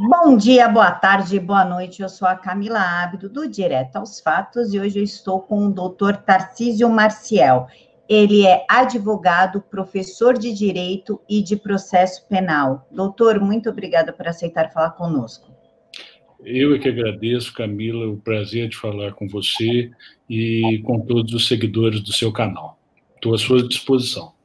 Bom dia, boa tarde, boa noite. Eu sou a Camila Ábido, do Direto aos Fatos, e hoje eu estou com o doutor Tarcísio Marciel. Ele é advogado, professor de Direito e de Processo Penal. Doutor, muito obrigada por aceitar falar conosco. Eu é que agradeço, Camila, o prazer de falar com você e com todos os seguidores do seu canal. Estou à sua disposição.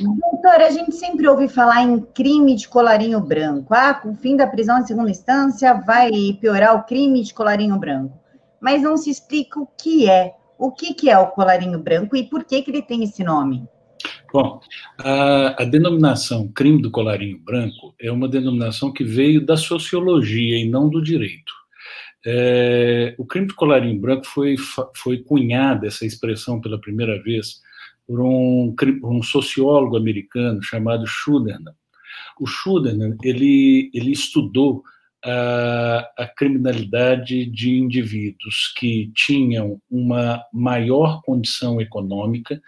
Doutora, a gente sempre ouve falar em crime de colarinho branco. Ah, com o fim da prisão em segunda instância vai piorar o crime de colarinho branco. Mas não se explica o que é. O que, que é o colarinho branco e por que, que ele tem esse nome? Bom, a, a, denominação crime do colarinho branco é uma denominação que veio da sociologia e não do direito. É, o crime do colarinho branco foi, foi cunhada, essa expressão, pela primeira vez, por um, um sociólogo americano chamado Schuderman. O Schuderman, ele, ele estudou a, a, criminalidade de indivíduos que tinham uma maior condição econômica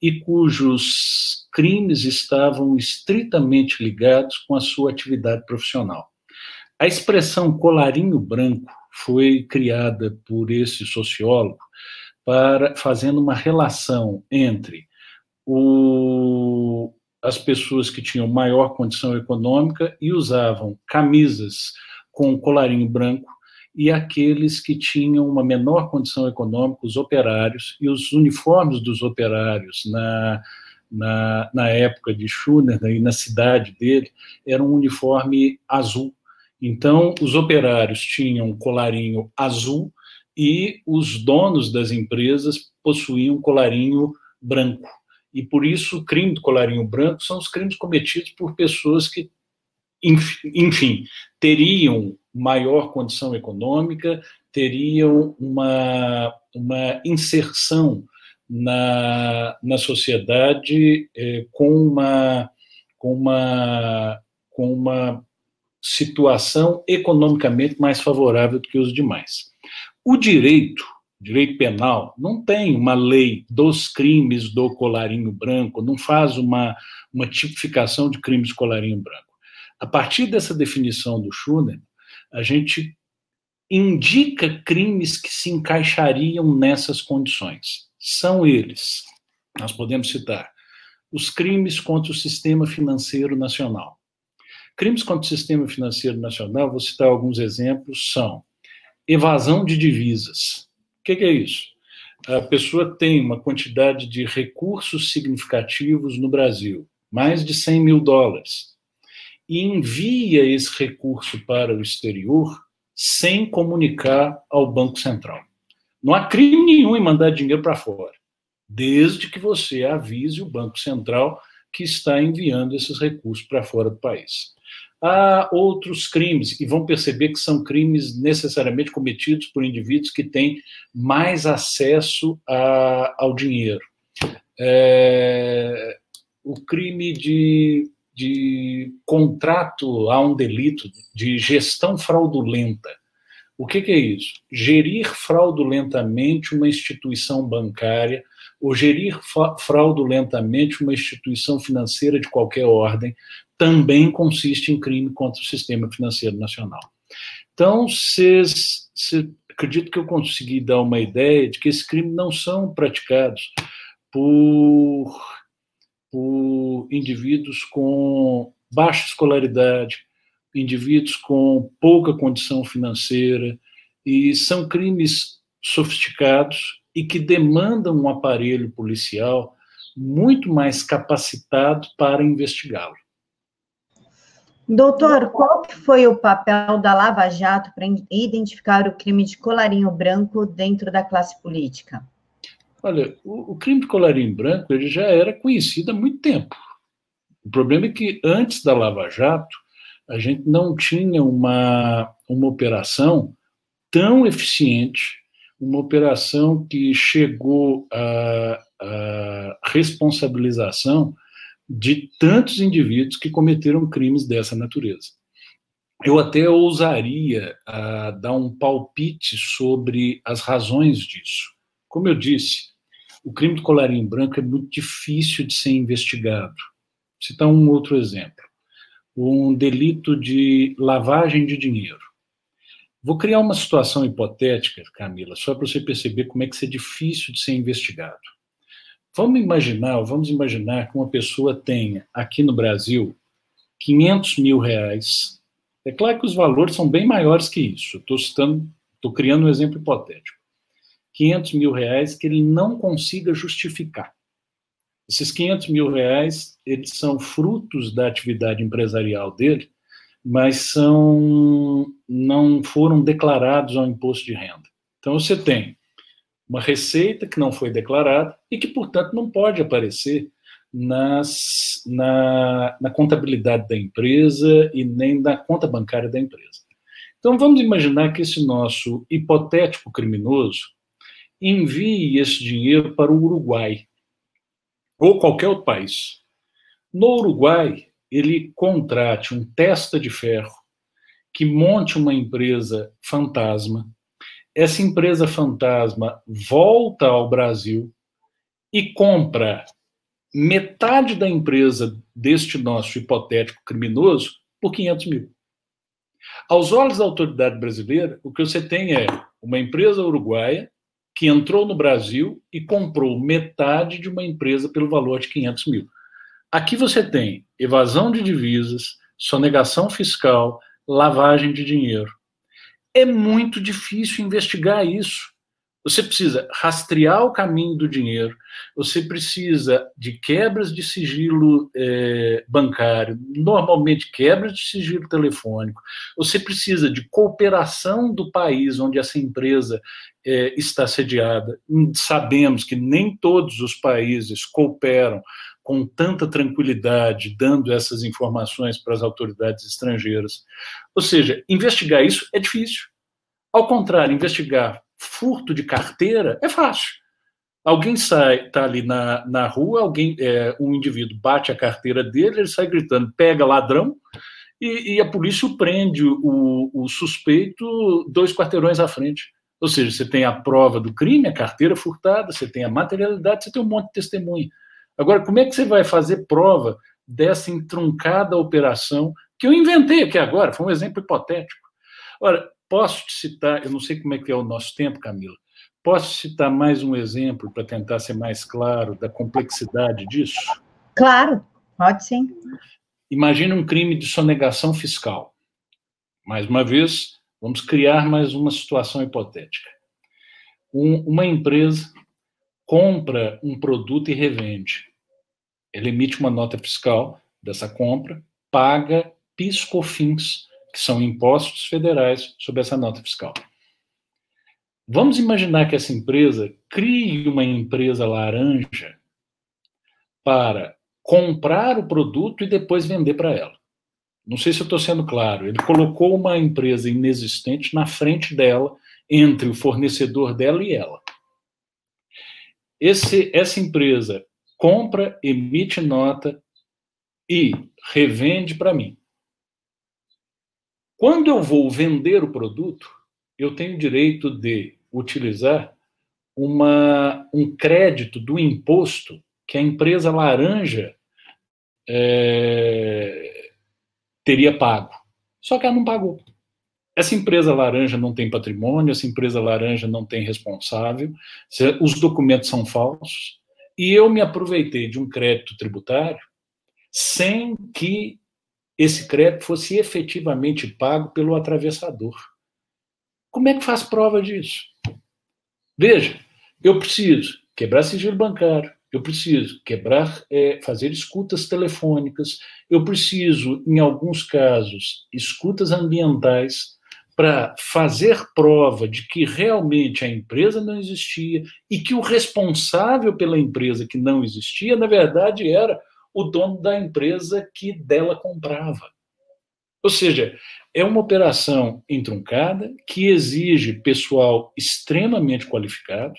e cujos crimes estavam estritamente ligados com a sua atividade profissional. A expressão colarinho branco foi criada por esse sociólogo para fazendo uma relação entre o, as pessoas que tinham maior condição econômica e usavam camisas com colarinho branco e aqueles que tinham uma menor condição econômica, os operários, e os uniformes dos operários na, na, na época de Schuner né, e na cidade dele, era um uniforme azul. Então, os operários tinham colarinho azul e os donos das empresas possuíam colarinho branco. E por isso o crime do colarinho branco são os crimes cometidos por pessoas que, enfim, teriam maior condição econômica, teriam uma, uma inserção na, na sociedade eh, com, uma, com, uma, com uma situação economicamente mais favorável do que os demais. O direito, direito penal, não tem uma lei dos crimes do colarinho branco, não faz uma, uma tipificação de crimes colarinho branco. A partir dessa definição do Schuner, a gente indica crimes que se encaixariam nessas condições. São eles, nós podemos citar, os crimes contra o sistema financeiro nacional. Crimes contra o sistema financeiro nacional, vou citar alguns exemplos, são evasão de divisas. O que, é isso? A pessoa tem uma quantidade de recursos significativos no Brasil, mais de 100 mil dólares, e envia esse recurso para o exterior sem comunicar ao Banco Central. Não há crime nenhum em mandar dinheiro para fora, desde que você avise o Banco Central que está enviando esses recursos para fora do país há outros crimes, e vão perceber que são crimes necessariamente cometidos por indivíduos que têm mais acesso a, ao dinheiro. É, o crime de, de contrato a um delito, de gestão fraudulenta. O que, que é isso? Gerir fraudulentamente uma instituição bancária ou gerir fraudulentamente uma instituição financeira de qualquer ordem também consiste em crime contra o sistema financeiro nacional. Então, acredito que eu consegui dar uma ideia de que esses crimes não são praticados por, por indivíduos com baixa escolaridade, indivíduos com pouca condição financeira, e são crimes sofisticados e que demandam um aparelho policial muito mais capacitado para investigá-lo. Doutor, qual que foi o papel da Lava Jato para identificar o crime de colarinho branco dentro da classe política? Olha, o, o, crime de colarinho branco ele já era conhecido há muito tempo. O problema é que antes da Lava Jato, a gente não tinha uma, uma operação tão eficiente, uma operação que chegou à, à responsabilização de tantos indivíduos que cometeram crimes dessa natureza. Eu até ousaria uh, dar um palpite sobre as razões disso. Como eu disse, o crime do colarinho branco é muito difícil de ser investigado. Vou citar um outro exemplo. um delito de lavagem de dinheiro. Vou criar uma situação hipotética, Camila, só para você perceber como é que isso é difícil de ser investigado. Vamos imaginar, vamos imaginar que uma pessoa tenha aqui no Brasil 500 mil reais. É claro que os valores são bem maiores que isso. Estou citando, estou criando um exemplo hipotético. 500 mil reais que ele não consiga justificar. Esses 500 mil reais, eles são frutos da atividade empresarial dele, mas são não foram declarados ao imposto de renda. Então você tem uma receita que não foi declarada e que, portanto, não pode aparecer nas, na, na contabilidade da empresa e nem na conta bancária da empresa. Então vamos imaginar que esse nosso hipotético criminoso envie esse dinheiro para o Uruguai ou qualquer outro país. No Uruguai, ele contrate um testa de ferro que monte uma empresa fantasma. Essa empresa fantasma volta ao Brasil e compra metade da empresa deste nosso hipotético criminoso por 500 mil. Aos olhos da autoridade brasileira, o que você tem é uma empresa uruguaia que entrou no Brasil e comprou metade de uma empresa pelo valor de 500 mil. Aqui você tem evasão de divisas, sonegação fiscal, lavagem de dinheiro. É muito difícil investigar isso. Você precisa rastrear o caminho do dinheiro, você precisa de quebras de sigilo é, bancário, normalmente quebras de sigilo telefônico, você precisa de cooperação do país onde essa empresa é, está sediada. Sabemos que nem todos os países cooperam com tanta tranquilidade, dando essas informações para as autoridades estrangeiras. Ou seja, investigar isso é difícil. Ao contrário, investigar furto de carteira é fácil. Alguém sai, está ali na, na rua, alguém, é, um indivíduo bate a carteira dele, ele sai gritando, pega ladrão, e, e a polícia o prende o, o suspeito dois quarteirões à frente. Ou seja, você tem a prova do crime, a carteira furtada, você tem a materialidade, você tem um monte de testemunha. Agora, como é que você vai fazer prova dessa entroncada operação que eu inventei aqui agora? Foi um exemplo hipotético. Ora, posso te citar, eu não sei como é que é o nosso tempo, Camila, posso citar mais um exemplo para tentar ser mais claro da complexidade disso? Claro, pode sim. Imagina um crime de sonegação fiscal. Mais uma vez, vamos criar mais uma situação hipotética. Um, uma empresa compra um produto e revende. Ele emite uma nota fiscal dessa compra, paga PIS/COFINS, que são impostos federais sobre essa nota fiscal. Vamos imaginar que essa empresa crie uma empresa laranja para comprar o produto e depois vender para ela. Não sei se eu estou sendo claro. Ele colocou uma empresa inexistente na frente dela, entre o fornecedor dela e ela. Esse, essa empresa compra, emite nota e revende para mim. Quando eu vou vender o produto, eu tenho direito de utilizar uma, um crédito do imposto que a empresa laranja é, teria pago. Só que ela não pagou. Essa empresa laranja não tem patrimônio, essa empresa laranja não tem responsável, os documentos são falsos, e eu me aproveitei de um crédito tributário sem que esse crédito fosse efetivamente pago pelo atravessador. Como é que faz prova disso? Veja, eu preciso quebrar sigilo bancário, eu preciso quebrar, é, fazer escutas telefônicas, eu preciso, em alguns casos, escutas ambientais, para fazer prova de que realmente a empresa não existia e que o responsável pela empresa que não existia, na verdade, era o dono da empresa que dela comprava. Ou seja, é uma operação entroncada que exige pessoal extremamente qualificado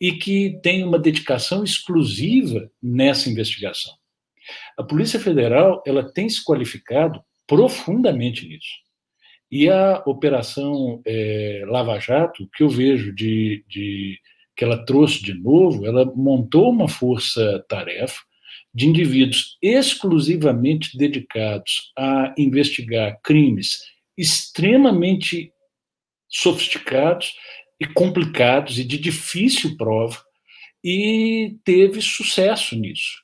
e que tem uma dedicação exclusiva nessa investigação. A Polícia Federal ela tem se qualificado profundamente nisso. E a operação é, Lava Jato, que eu vejo de, de, que ela trouxe de novo, ela montou uma força-tarefa de indivíduos exclusivamente dedicados a investigar crimes extremamente sofisticados e complicados e de difícil prova, e teve sucesso nisso.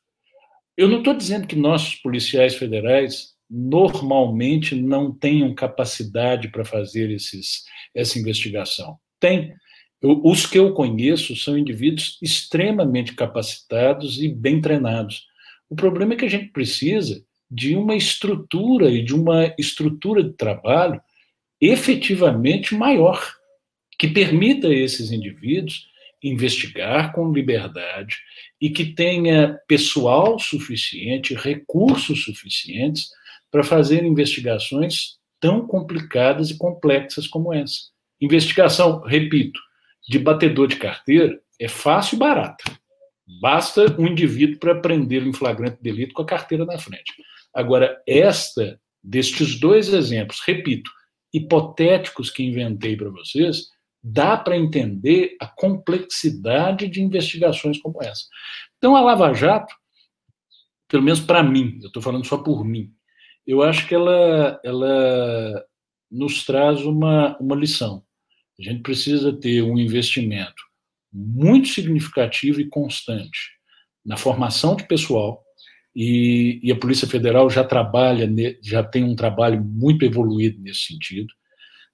Eu não estou dizendo que nossos policiais federais normalmente não tenham capacidade para fazer esses, essa investigação. Tem. Eu, os que eu conheço são indivíduos extremamente capacitados e bem treinados. O problema é que a gente precisa de uma estrutura e de uma estrutura de trabalho efetivamente maior, que permita a esses indivíduos investigar com liberdade e que tenha pessoal suficiente, recursos suficientes para fazer investigações tão complicadas e complexas como essa. Investigação, repito, de batedor de carteira é fácil e barata. Basta um indivíduo para prendê-lo em flagrante delito com a carteira na frente. Agora, esta, destes dois exemplos, repito, hipotéticos que inventei para vocês, dá para entender a complexidade de investigações como essa. Então, a Lava Jato, pelo menos para mim, eu estou falando só por mim, eu acho que ela, ela nos traz uma, uma lição. A gente precisa ter um investimento muito significativo e constante na formação de pessoal, e, e, a Polícia Federal já trabalha, já tem um trabalho muito evoluído nesse sentido,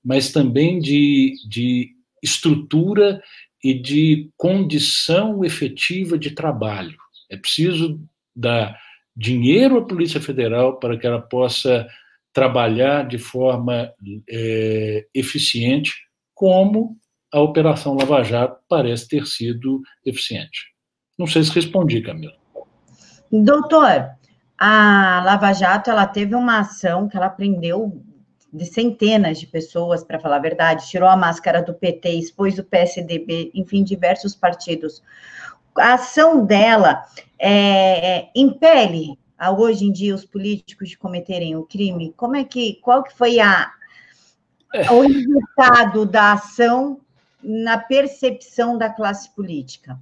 mas também de, de estrutura e de condição efetiva de trabalho. É preciso dar dinheiro à Polícia Federal para que ela possa trabalhar de forma é, eficiente, como a Operação Lava Jato parece ter sido eficiente. Não sei se respondi, Camila. Doutor, a Lava Jato ela teve uma ação que ela prendeu de centenas de pessoas, para falar a verdade, tirou a máscara do PT, expôs o PSDB, enfim, diversos partidos. A ação dela é, impele a, hoje em dia os políticos de cometerem o crime? Como é que, qual que foi a, é. o resultado da ação na percepção da classe política?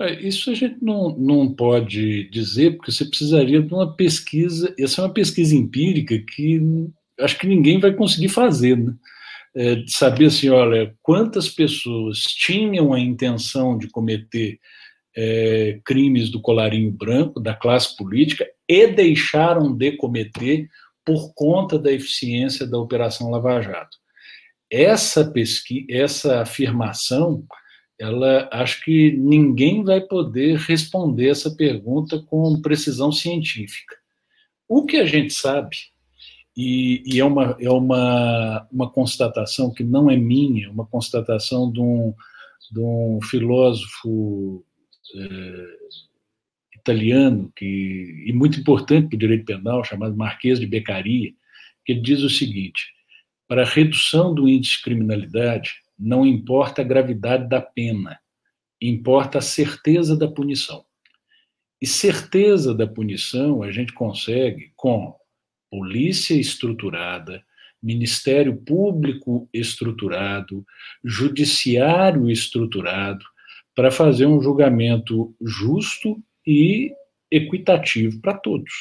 É, isso a gente não, não pode dizer, porque você precisaria de uma pesquisa, essa é uma pesquisa empírica que acho que ninguém vai conseguir fazer, né? É, de saber assim, olha, quantas pessoas tinham a intenção de cometer é, crimes do colarinho branco, da classe política, e deixaram de cometer por conta da eficiência da Operação Lava Jato. Essa pesquisa, essa afirmação, ela acho que ninguém vai poder responder essa pergunta com precisão científica. O que a gente sabe e, e, é, uma, é uma, uma constatação que não é minha, é uma constatação de um, de um filósofo é, italiano que, e muito importante para o direito penal, chamado Marquês de Beccaria, que ele diz o seguinte: para a redução do índice de criminalidade, não importa a gravidade da pena, importa a certeza da punição. E certeza da punição a gente consegue com polícia estruturada, Ministério Público estruturado, Judiciário estruturado, para fazer um julgamento justo e equitativo para todos.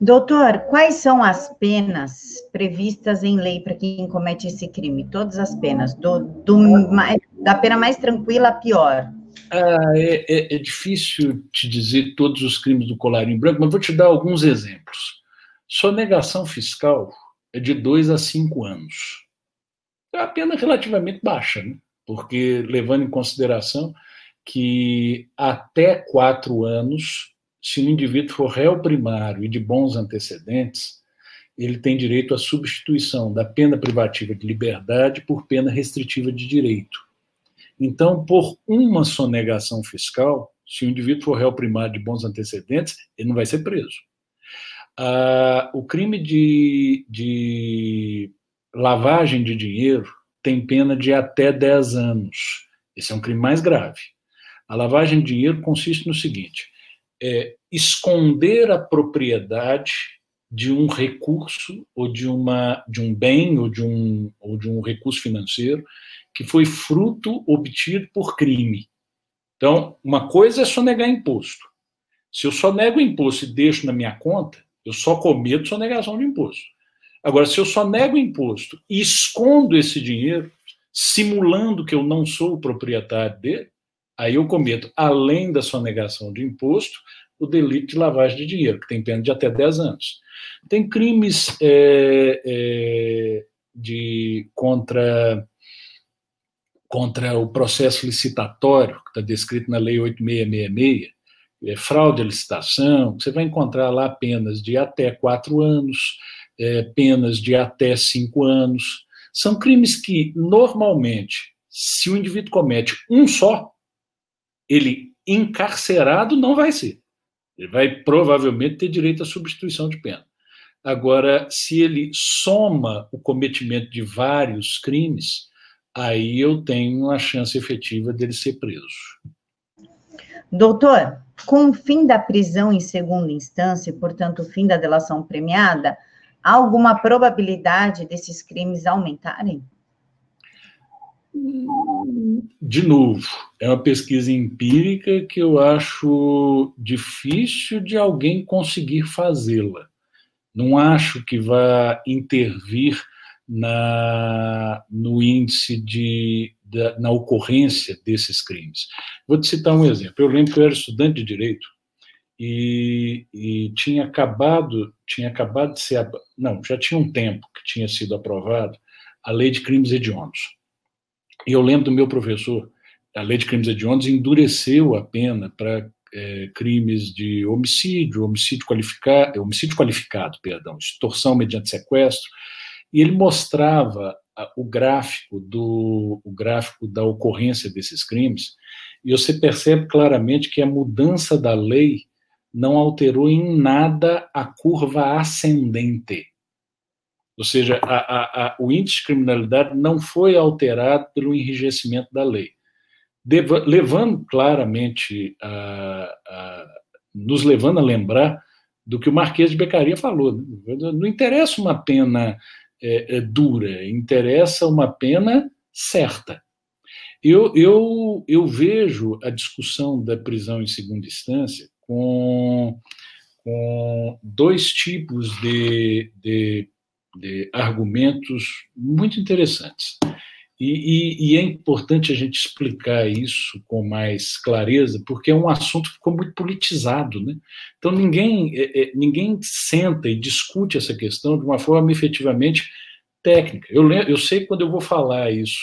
Doutor, quais são as penas previstas em lei para quem comete esse crime? Todas as penas, do, do da pena mais tranquila à pior. Ah, é, é, é, difícil te dizer todos os crimes do colarinho branco, mas vou te dar alguns exemplos. Sonegação fiscal é de dois a cinco anos. É uma pena relativamente baixa, né? porque levando em consideração que até quatro anos, se o indivíduo for réu primário e de bons antecedentes, ele tem direito à substituição da pena privativa de liberdade por pena restritiva de direito. Então, por uma sonegação fiscal, se o indivíduo for réu primário de bons antecedentes, ele não vai ser preso. Ah, o crime de, de lavagem de dinheiro tem pena de até 10 anos. Esse é um crime mais grave. A lavagem de dinheiro consiste no seguinte: é esconder a propriedade de um recurso ou de, uma, de um bem ou de um, ou de um recurso financeiro que foi fruto obtido por crime. Então, uma coisa é sonegar imposto. Se eu só nego imposto e deixo na minha conta, eu só cometo sonegação de imposto. Agora, se eu só nego imposto e escondo esse dinheiro, simulando que eu não sou o proprietário dele, aí eu cometo, além da sonegação de imposto, o delito de lavagem de dinheiro, que tem pena de até 10 anos. Tem crimes é, é, de contra contra o processo licitatório, que está descrito na Lei 8666, é, fraude à licitação, você vai encontrar lá penas de até quatro anos, é, penas de até cinco anos. São crimes que, normalmente, se o indivíduo comete um só, ele encarcerado não vai ser. Ele vai provavelmente ter direito à substituição de pena. Agora, se ele soma o cometimento de vários crimes, aí eu tenho a chance efetiva dele ser preso. Doutor, com o fim da prisão em segunda instância, portanto, o fim da delação premiada, há alguma probabilidade desses crimes aumentarem? De novo, é uma pesquisa empírica que eu acho difícil de alguém conseguir fazê-la. Não acho que vá intervir na, no índice de, da, na ocorrência desses crimes. Vou te citar um exemplo. Eu lembro que eu era estudante de direito e, e tinha acabado tinha acabado de ser não já tinha um tempo que tinha sido aprovado a lei de crimes hediondos e eu lembro do meu professor a lei de crimes hediondos endureceu a pena para é, crimes de homicídio homicídio qualificado homicídio qualificado perdão extorsão mediante sequestro e ele mostrava o gráfico do o gráfico da ocorrência desses crimes e você percebe claramente que a mudança da lei não alterou em nada a curva ascendente. Ou seja, a, a, a, o índice de criminalidade não foi alterado pelo enrijecimento da lei, Deva, levando claramente, a, nos levando a lembrar do que o Marquês de Becaria falou. Né? Não interessa uma pena é, é, dura, interessa uma pena certa. Eu, eu, eu vejo a discussão da prisão em segunda instância com, com dois tipos de, de, de argumentos muito interessantes. E, e, e, é importante a gente explicar isso com mais clareza, porque é um assunto que ficou muito politizado. Né? Então, ninguém, é, é, ninguém senta e discute essa questão de uma forma efetivamente técnica. Eu, eu sei quando eu vou falar isso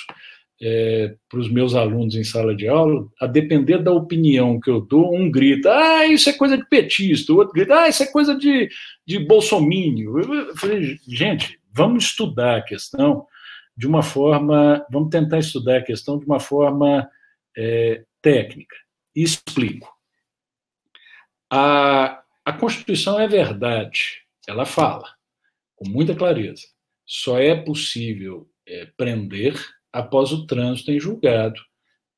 é, para os meus alunos em sala de aula, a depender da opinião que eu dou, um grita, ah, isso é coisa de petista, o outro grita, ah, isso é coisa de, de bolsomínio. Eu falei, gente, vamos estudar a questão de uma forma, vamos tentar estudar a questão de uma forma é, técnica. E explico. A, a Constituição é verdade, ela fala, com muita clareza, só é possível é, prender após o trânsito em julgado.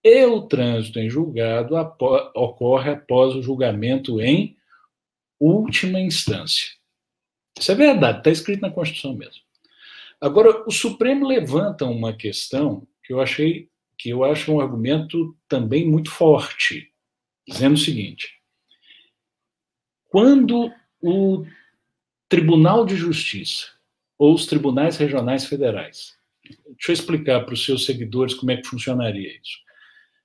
E o trânsito em julgado ocorre após o julgamento em última instância. Isso é verdade, está escrito na Constituição mesmo. Agora, o Supremo levanta uma questão que eu achei que eu acho um argumento também muito forte, dizendo o seguinte: quando o Tribunal de Justiça ou os tribunais regionais federais Deixa eu explicar para os seus seguidores como é que funcionaria isso.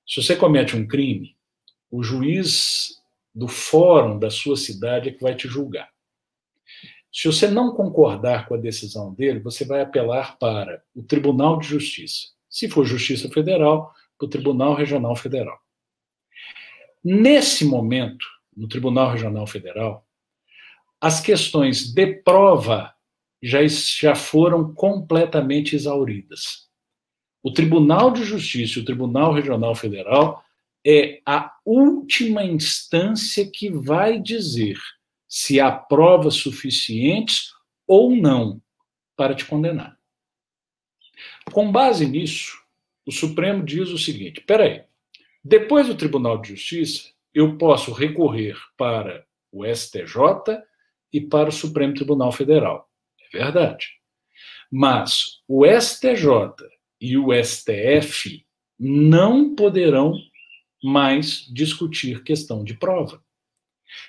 Se você comete um crime, o juiz do fórum da sua cidade é que vai te julgar. Se você não concordar com a decisão dele, você vai apelar para o Tribunal de Justiça. Se for Justiça Federal, para o Tribunal Regional Federal. Nesse momento, no Tribunal Regional Federal, as questões de prova já, já foram completamente exauridas. O Tribunal de Justiça e o Tribunal Regional Federal é a última instância que vai dizer se há provas suficientes ou não para te condenar. Com base nisso, o Supremo diz o seguinte: peraí, depois do Tribunal de Justiça, eu posso recorrer para o STJ e para o Supremo Tribunal Federal verdade. Mas o STJ e o STF não poderão mais discutir questão de prova.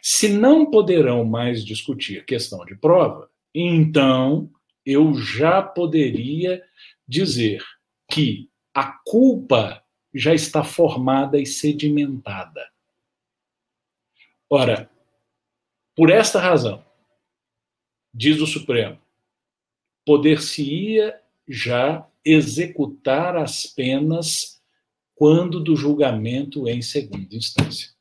Se não poderão mais discutir questão de prova, então eu já poderia dizer que a culpa já está formada e sedimentada. Ora, por esta razão, diz o Supremo, poder-se-ia já executar as penas quando do julgamento em segunda instância.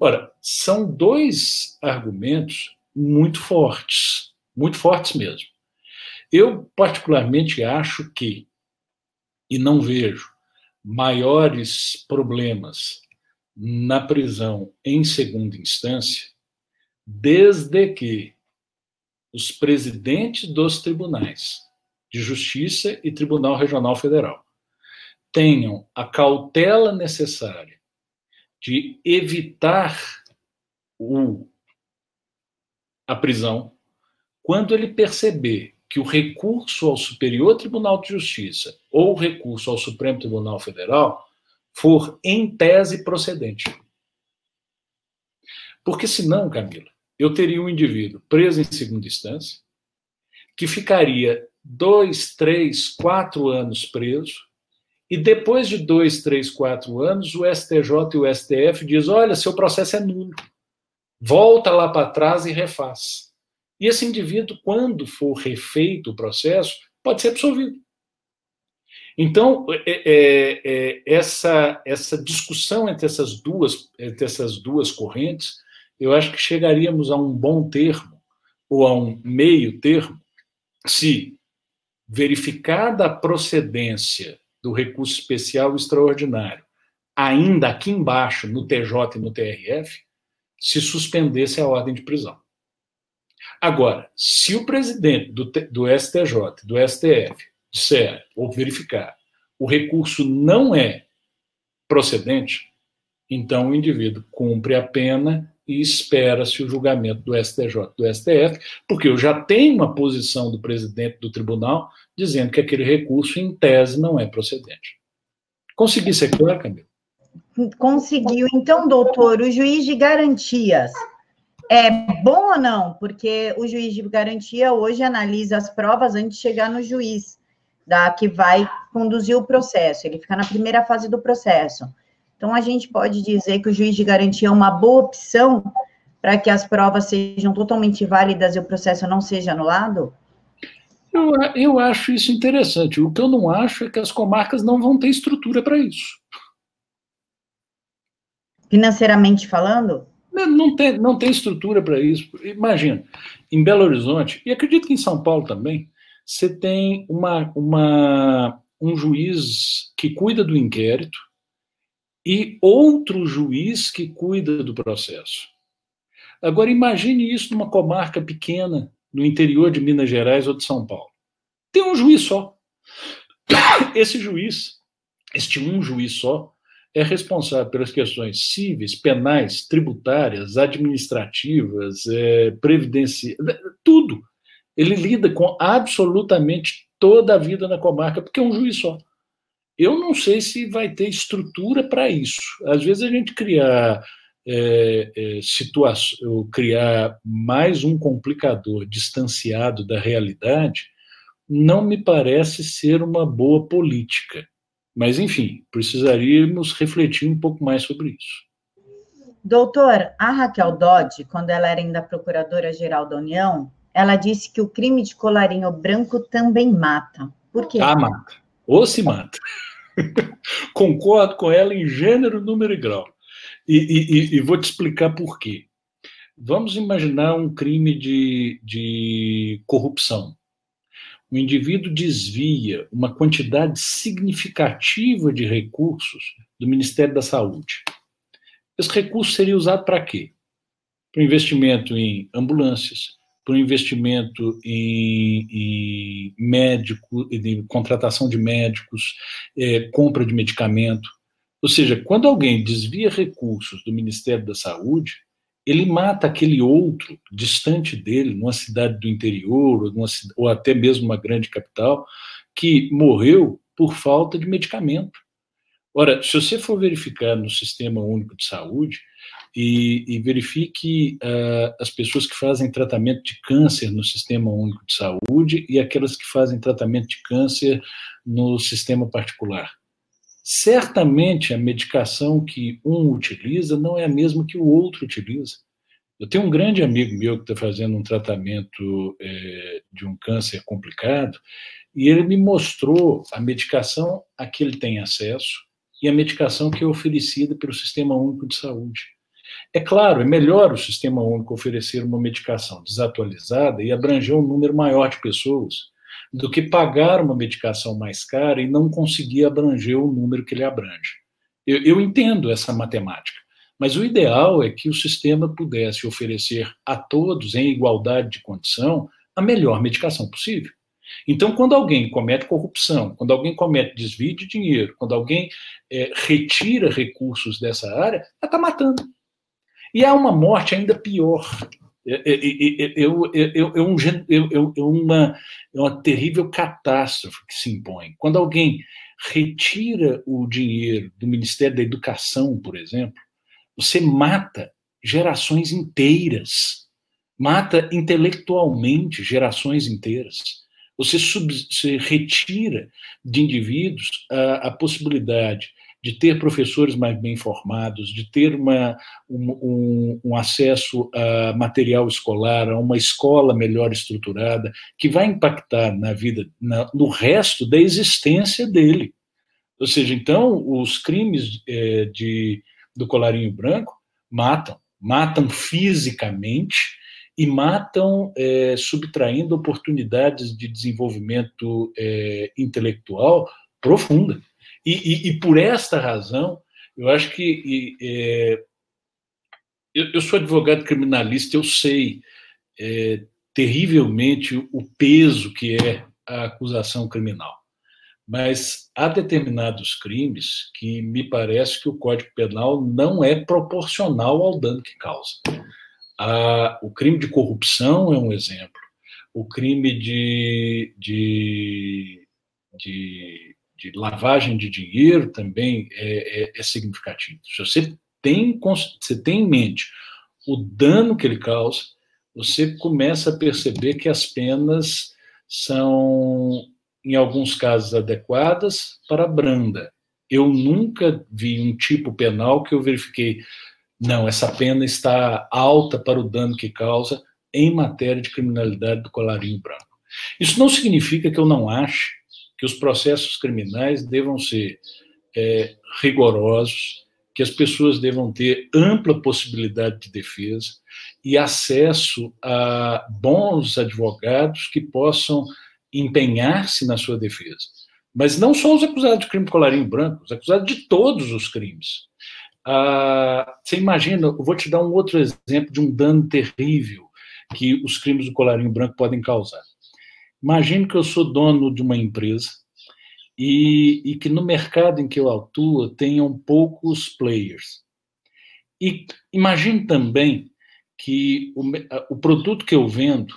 Ora, são dois argumentos muito fortes, muito fortes mesmo. Eu, particularmente, acho que, e não vejo maiores problemas na prisão em segunda instância, desde que os presidentes dos tribunais de justiça e Tribunal Regional Federal tenham a cautela necessária de evitar o, a prisão quando ele perceber que o recurso ao Superior Tribunal de Justiça ou o recurso ao Supremo Tribunal Federal for em tese procedente. Porque senão, Camila, eu teria um indivíduo preso em segunda instância, que ficaria dois, três, quatro anos preso, e depois de dois, três, quatro anos, o STJ e o STF diz: olha, seu processo é nulo. Volta lá para trás e refaz. E esse indivíduo, quando for refeito o processo, pode ser absolvido. Então, é, é, é, essa, essa discussão entre essas duas, entre essas duas correntes eu acho que chegaríamos a um bom termo, ou a um meio termo, se, verificada a procedência do recurso especial extraordinário, ainda aqui embaixo, no TJ e no TRF, se suspendesse a ordem de prisão. Agora, se o presidente do, do STJ, do STF, disser ou verificar o recurso não é procedente, então o indivíduo cumpre a pena e espera-se o julgamento do STJ, do STF, porque eu já tenho uma posição do presidente do tribunal dizendo que aquele recurso, em tese, não é procedente. Consegui ser claro, Camila? Conseguiu. Então, doutor, o juiz de garantias é bom ou não? Porque o juiz de garantia hoje analisa as provas antes de chegar no juiz da que vai conduzir o processo. Ele fica na primeira fase do processo. Então, a gente pode dizer que o juiz de garantia é uma boa opção para que as provas sejam totalmente válidas e o processo não seja anulado? Eu, eu acho isso interessante. O que eu não acho é que as comarcas não vão ter estrutura para isso. Financeiramente falando? Não, não, tem, não tem estrutura para isso. Imagina, em Belo Horizonte, e acredito que em São Paulo também, você tem uma, uma, um juiz que cuida do inquérito, e outro juiz que cuida do processo. Agora, imagine isso numa comarca pequena, no interior de Minas Gerais ou de São Paulo. Tem um juiz só. Esse juiz, este um juiz só, é responsável pelas questões cíveis, penais, tributárias, administrativas, é, tudo. Ele lida com absolutamente toda a vida na comarca, porque é um juiz só. Eu não sei se vai ter estrutura para isso. Às vezes a gente criar é, é, situação, criar mais um complicador distanciado da realidade, não me parece ser uma boa política. Mas, enfim, precisaríamos refletir um pouco mais sobre isso. Doutor, a Raquel Dodge, quando ela era ainda procuradora-geral da União, ela disse que o crime de colarinho branco também mata. Por quê? Ah, mata. Ou se mata. Concordo com ela em gênero, número e grau. E, e, e, vou te explicar por quê. Vamos imaginar um crime de, de corrupção. O indivíduo desvia uma quantidade significativa de recursos do Ministério da Saúde. Esse recurso seria usado para quê? Para investimento em ambulâncias, para o investimento em, em médico, em contratação de médicos, é, compra de medicamento. Ou seja, quando alguém desvia recursos do Ministério da Saúde, ele mata aquele outro distante dele, numa cidade do interior, ou, numa, ou até mesmo uma grande capital, que morreu por falta de medicamento. Ora, se você for verificar no Sistema Único de Saúde, e, e verifique uh, as pessoas que fazem tratamento de câncer no Sistema Único de Saúde e aquelas que fazem tratamento de câncer no sistema particular. Certamente a medicação que um utiliza não é a mesma que o outro utiliza. Eu tenho um grande amigo meu que está fazendo um tratamento é, de um câncer complicado e ele me mostrou a medicação a que ele tem acesso e a medicação que é oferecida pelo Sistema Único de Saúde. É claro, é melhor o Sistema Único oferecer uma medicação desatualizada e abranger um número maior de pessoas do que pagar uma medicação mais cara e não conseguir abranger o número que ele abrange. Eu, eu entendo essa matemática, mas o ideal é que o sistema pudesse oferecer a todos, em igualdade de condição, a melhor medicação possível. Então, quando alguém comete corrupção, quando alguém comete desvio de dinheiro, quando alguém é, retira recursos dessa área, ela está matando. E há uma morte ainda pior. É, uma, é uma terrível catástrofe que se impõe. Quando alguém retira o dinheiro do Ministério da Educação, por exemplo, você mata gerações inteiras, mata intelectualmente gerações inteiras. Você, sub, você retira de indivíduos a, a, possibilidade de ter professores mais bem formados, de ter uma, um, um, acesso a material escolar, a uma escola melhor estruturada, que vai impactar na vida, na, no resto da existência dele. Ou seja, então, os crimes é, de, do colarinho branco matam, matam fisicamente, e matam é, subtraindo oportunidades de desenvolvimento é, intelectual profunda. E, e, e, por esta razão, eu acho que é, eu, eu, sou advogado criminalista, eu sei é, terrivelmente o peso que é a acusação criminal. Mas há determinados crimes que me parece que o Código Penal não é proporcional ao dano que causa. O crime de corrupção é um exemplo. O crime de, de, de, de lavagem de dinheiro também é, é, é significativo. Se você tem, você tem em mente o dano que ele causa, você começa a perceber que as penas são, em alguns casos, adequadas para branda. Eu nunca vi um tipo penal que eu verifiquei não, essa pena está alta para o dano que causa em matéria de criminalidade do colarinho branco. Isso não significa que eu não ache que os processos criminais devam ser é, rigorosos, que as pessoas devam ter ampla possibilidade de defesa e acesso a bons advogados que possam empenhar-se na sua defesa. Mas não só os acusados de crime colarinho branco, os acusados de todos os crimes. Ah, você imagina, eu vou te dar um outro exemplo de um dano terrível que os crimes do colarinho branco podem causar. Imagine que eu sou dono de uma empresa e, e que no mercado em que eu atuo tenham poucos players. E imagine também que o, o produto que eu vendo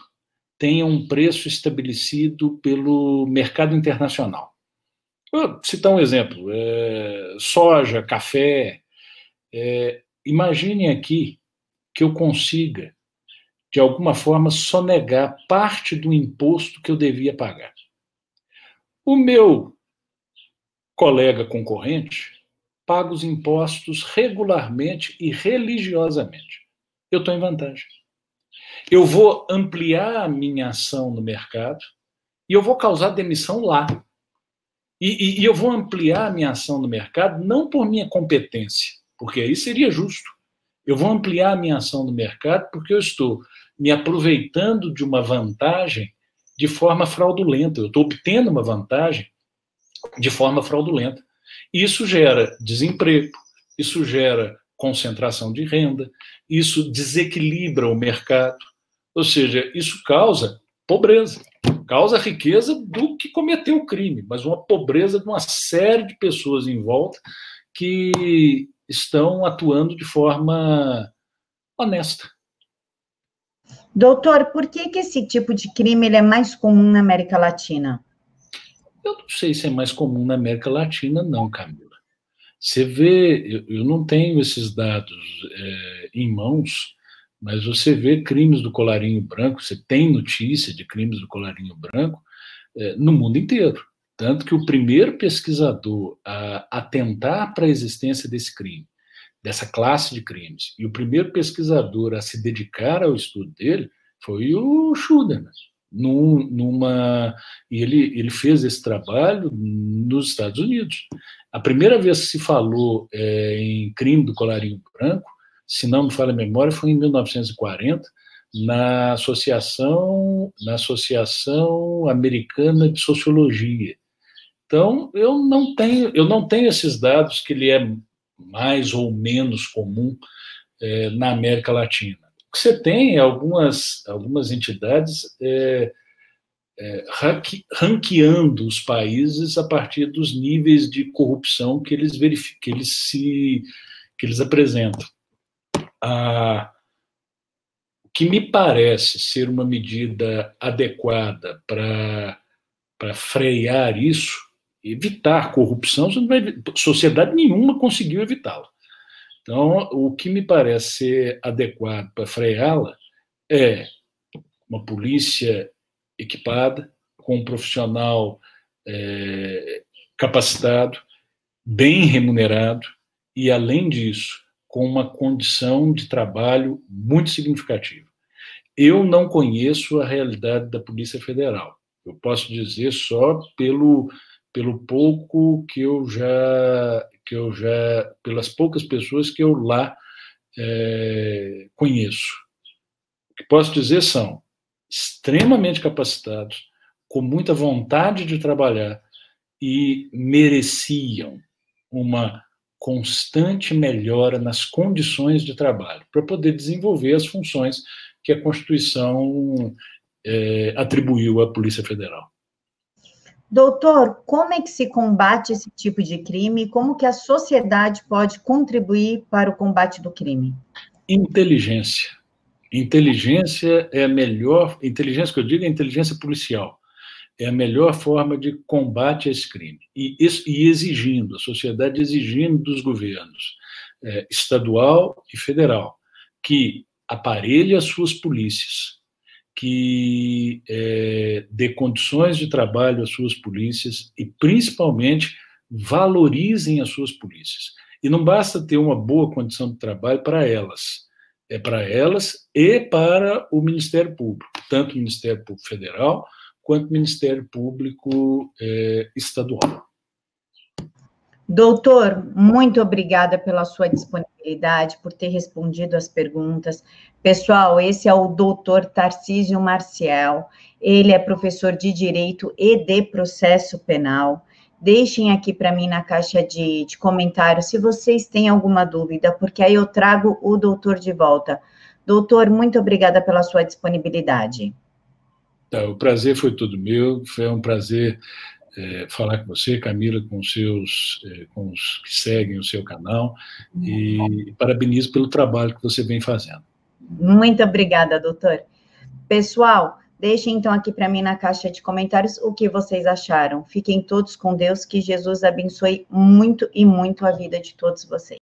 tenha um preço estabelecido pelo mercado internacional. Vou citar um exemplo: é, soja, café, é, imagine aqui que eu consiga, de alguma forma, sonegar parte do imposto que eu devia pagar. O meu colega concorrente paga os impostos regularmente e religiosamente. Eu estou em vantagem. Eu vou ampliar a minha ação no mercado e eu vou causar demissão lá. E, e, e eu vou ampliar a minha ação no mercado não por minha competência, porque aí seria justo. Eu vou ampliar a minha ação no mercado porque eu estou me aproveitando de uma vantagem de forma fraudulenta. Eu estou obtendo uma vantagem de forma fraudulenta. Isso gera desemprego, isso gera concentração de renda, isso desequilibra o mercado, ou seja, isso causa pobreza, causa riqueza do que cometeu o crime, mas uma pobreza de uma série de pessoas em volta que estão atuando de forma honesta. Doutor, por que, que esse tipo de crime ele é mais comum na América Latina? Eu não sei se é mais comum na América Latina, não, Camila. Você vê, eu, eu não tenho esses dados é, em mãos, mas você vê crimes do colarinho branco, você tem notícia de crimes do colarinho branco é, no mundo inteiro. Tanto que o primeiro pesquisador a atentar para a existência desse crime, dessa classe de crimes, e o primeiro pesquisador a se dedicar ao estudo dele foi o Schuderman. Num, numa, e ele, ele fez esse trabalho nos Estados Unidos. A primeira vez que se falou é, em crime do colarinho branco, se não me falha a memória, foi em 1940, na Associação, na Associação Americana de Sociologia. Então, eu não tenho, eu não tenho esses dados que ele é mais ou menos comum é, na América Latina. O que você tem é algumas, algumas entidades é, é, ranqueando os países a partir dos níveis de corrupção que eles, que eles, se, que eles apresentam. O que me parece ser uma medida adequada para frear isso, evitar corrupção, vai, sociedade nenhuma conseguiu evitá-la. Então, o que me parece ser adequado para freá-la é uma polícia equipada, com um profissional é, capacitado, bem remunerado e, além disso, com uma condição de trabalho muito significativa. Eu não conheço a realidade da Polícia Federal. Eu posso dizer só pelo, pelo pouco que eu já que eu já pelas poucas pessoas que eu lá é, conheço. O que posso dizer são extremamente capacitados, com muita vontade de trabalhar e mereciam uma constante melhora nas condições de trabalho, para poder desenvolver as funções que a Constituição é, atribuiu à Polícia Federal. Doutor, como é que se combate esse tipo de crime? Como que a sociedade pode contribuir para o combate do crime? Inteligência. Inteligência é a melhor, inteligência que eu digo é inteligência policial é a melhor forma de combate a esse crime. E, e exigindo, a sociedade exigindo dos governos é, estadual e federal que aparelhe as suas polícias, que é, dê condições de trabalho às suas polícias e, principalmente, valorizem as suas polícias. E não basta ter uma boa condição de trabalho para elas, é para elas e para o Ministério Público, tanto o Ministério Público Federal quanto Ministério Público eh, Estadual. Doutor, muito obrigada pela sua disponibilidade, por ter respondido as perguntas. Pessoal, esse é o doutor Tarcísio Marcial, ele é professor de Direito e de Processo Penal. Deixem aqui para mim na caixa de, de comentários se vocês têm alguma dúvida, porque aí eu trago o doutor de volta. Doutor, muito obrigada pela sua disponibilidade. Tá, o prazer foi todo meu, foi um prazer é, falar com você, Camila, com seus, é, com os que seguem o seu canal, e parabenizo pelo trabalho que você vem fazendo. Muito obrigada, doutor. Pessoal, deixem então aqui para mim na caixa de comentários o que vocês acharam. Fiquem todos com Deus, que Jesus abençoe muito e muito a vida de todos vocês.